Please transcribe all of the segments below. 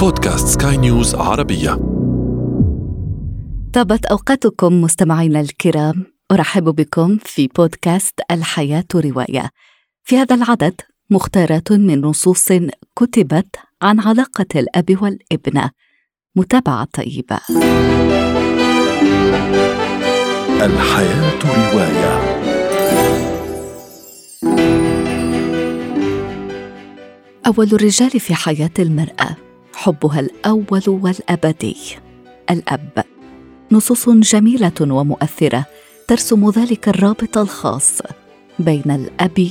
بودكاست سكاي نيوز عربية. طابت أوقاتكم مستمعينا الكرام أرحب بكم في بودكاست الحياة رواية. في هذا العدد مختارات من نصوص كتبت عن علاقة الأب والابنة متابعة طيبة. الحياة رواية. أول الرجال في حياة المرأة. حبها الأول والأبدي. الأب. نصوص جميلة ومؤثرة ترسم ذلك الرابط الخاص بين الأب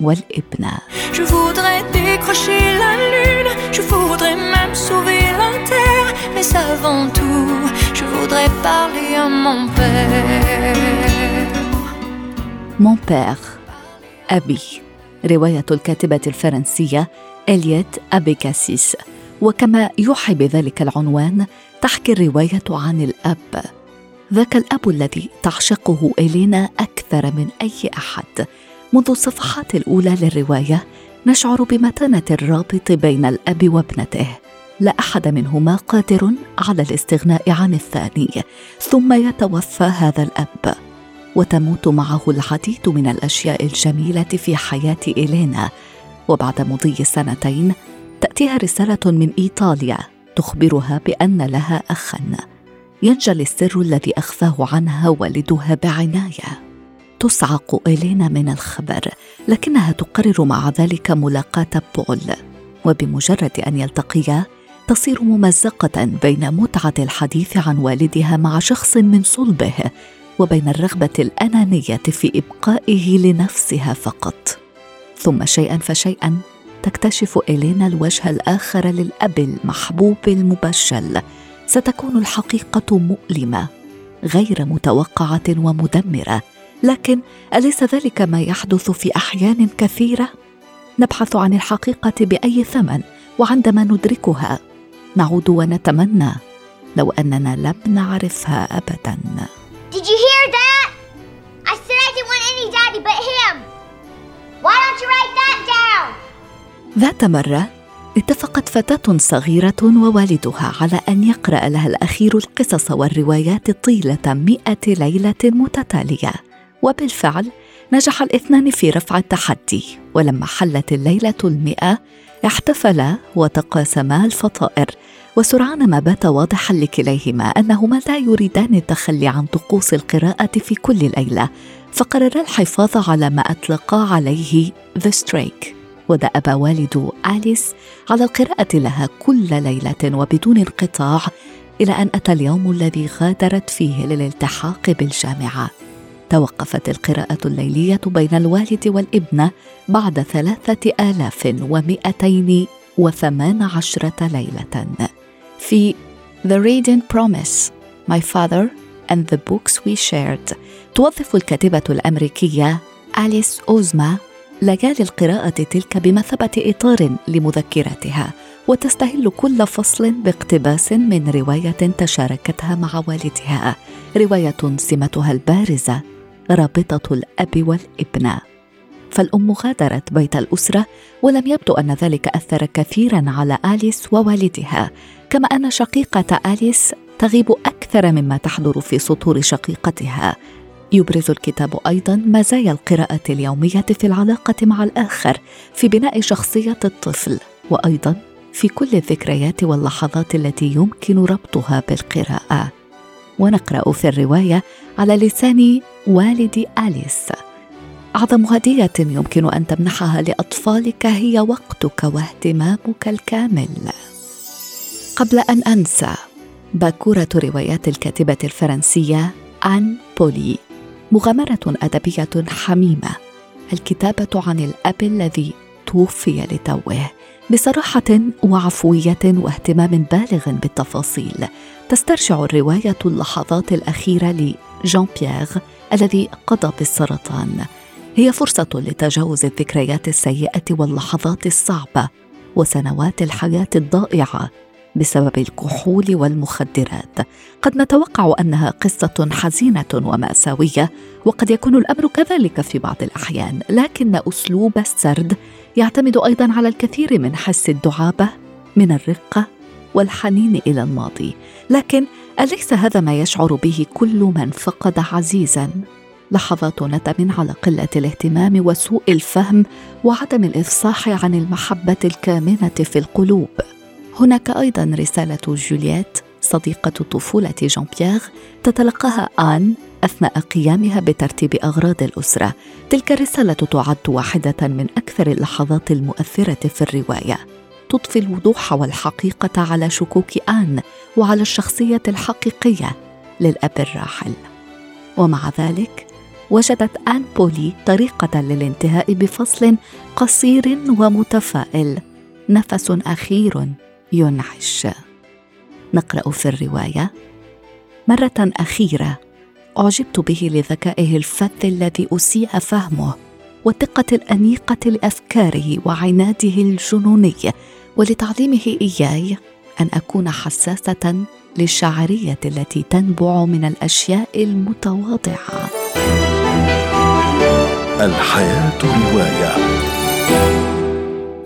والابنة Je voudrais décrocher la lune, je voudrais même sauver la terre, mais avant tout, je voudrais parler à mon père. Mon père أبي رواية الكاتبة الفرنسية إليت أبيكاسيس وكما يوحي بذلك العنوان تحكي الرواية عن الأب. ذاك الأب الذي تعشقه إلينا أكثر من أي أحد. منذ الصفحات الأولى للرواية نشعر بمتانة الرابط بين الأب وابنته. لا أحد منهما قادر على الاستغناء عن الثاني ثم يتوفى هذا الأب. وتموت معه العديد من الأشياء الجميلة في حياة إلينا. وبعد مضي سنتين تأتيها رسالة من إيطاليا تخبرها بأن لها أخا. ينجلي السر الذي أخفاه عنها والدها بعناية. تصعق إلينا من الخبر لكنها تقرر مع ذلك ملاقاة بول. وبمجرد أن يلتقيا تصير ممزقة بين متعة الحديث عن والدها مع شخص من صلبه وبين الرغبة الأنانية في إبقائه لنفسها فقط. ثم شيئا فشيئا تكتشف إلينا الوجه الآخر للأب المحبوب المبجل ستكون الحقيقة مؤلمة غير متوقعة ومدمرة لكن أليس ذلك ما يحدث في أحيان كثيرة؟ نبحث عن الحقيقة بأي ثمن وعندما ندركها نعود ونتمنى لو أننا لم نعرفها أبدا Did you hear that? I said I didn't want any daddy but him. ذات مرة اتفقت فتاة صغيرة ووالدها على أن يقرأ لها الأخير القصص والروايات طيلة مئة ليلة متتالية. وبالفعل نجح الاثنان في رفع التحدي ولما حلت الليلة المئة احتفلا وتقاسما الفطائر وسرعان ما بات واضحا لكليهما أنهما لا يريدان التخلي عن طقوس القراءة في كل ليلة فقررا الحفاظ على ما اطلقا عليه The Streak ودأب والد آليس على القراءة لها كل ليلة وبدون انقطاع إلى أن أتى اليوم الذي غادرت فيه للالتحاق بالجامعة. توقفت القراءة الليلية بين الوالد والابنة بعد ثلاثة آلاف ومئتين وثمان عشرة ليلة. في The Radiant Promise My Father and the Books We Shared توظف الكاتبة الأمريكية أليس أوزما ليالي القراءة تلك بمثابة إطار لمذكراتها وتستهل كل فصل باقتباس من رواية تشاركتها مع والدها رواية سمتها البارزة رابطة الأب والابنة فالأم غادرت بيت الأسرة ولم يبدو أن ذلك أثر كثيرا على آليس ووالدها كما أن شقيقة آليس تغيب أكثر مما تحضر في سطور شقيقتها. يبرز الكتاب أيضا مزايا القراءة اليومية في العلاقة مع الآخر في بناء شخصيه الطفل وأيضا في كل الذكريات واللحظات التي يمكن ربطها بالقراءة. ونقرأ في الرواية على لسان والد آليس. أعظم هدية يمكن أن تمنحها لأطفالك هي وقتك واهتمامك الكامل. قبل أن أنسى باكورة روايات الكاتبة الفرنسية آن بولي. مغامرة أدبية حميمة. الكتابة عن الأب الذي توفي لتوه. بصراحة وعفوية واهتمام بالغ بالتفاصيل. تسترجع الرواية اللحظات الأخيرة لجان بيير الذي قضى بالسرطان. هي فرصة لتجاوز الذكريات السيئة واللحظات الصعبة وسنوات الحياة الضائعة بسبب الكحول والمخدرات. قد نتوقع أنها قصة حزينة ومأساوية وقد يكون الأمر كذلك في بعض الأحيان لكن أسلوب السرد يعتمد أيضا على الكثير من حس الدعابة من الرقة والحنين إلى الماضي. لكن أليس هذا ما يشعر به كل من فقد عزيزا؟ لحظات ندم على قلة الاهتمام وسوء الفهم وعدم الإفصاح عن المحبة الكامنة في القلوب. هناك أيضا رسالة جولييت صديقة طفولة جان بيير تتلقاها آن أثناء قيامها بترتيب أغراض الأسرة. تلك الرسالة تعد واحدة من أكثر اللحظات المؤثرة في الرواية. تضفي الوضوح والحقيقة على شكوك آن وعلى الشخصية الحقيقية للأب الراحل. ومع ذلك وجدت آن بولي طريقة للانتهاء بفصل قصير ومتفائل. نفس أخير. ينعش. نقرأ في الرواية. مرة أخيرة أعجبت به لذكائه الفذ الذي أسيء فهمه والدقة الأنيقة لأفكاره وعناده الجنوني ولتعليمه إياي أن أكون حساسة للشعرية التي تنبع من الأشياء المتواضعة. الحياة رواية.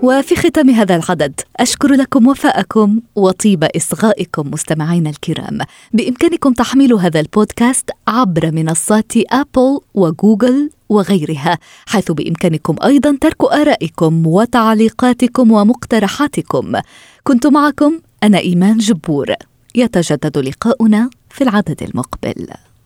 وفي ختام هذا العدد أشكر لكم وفاءكم وطيب إصغائكم مستمعينا الكرام. بإمكانكم تحميل هذا البودكاست عبر منصات أبل وجوجل وغيرها حيث بإمكانكم أيضا ترك آرائكم وتعليقاتكم ومقترحاتكم. كنت معكم أنا إيمان جبور. يتجدد لقاؤنا في العدد المقبل.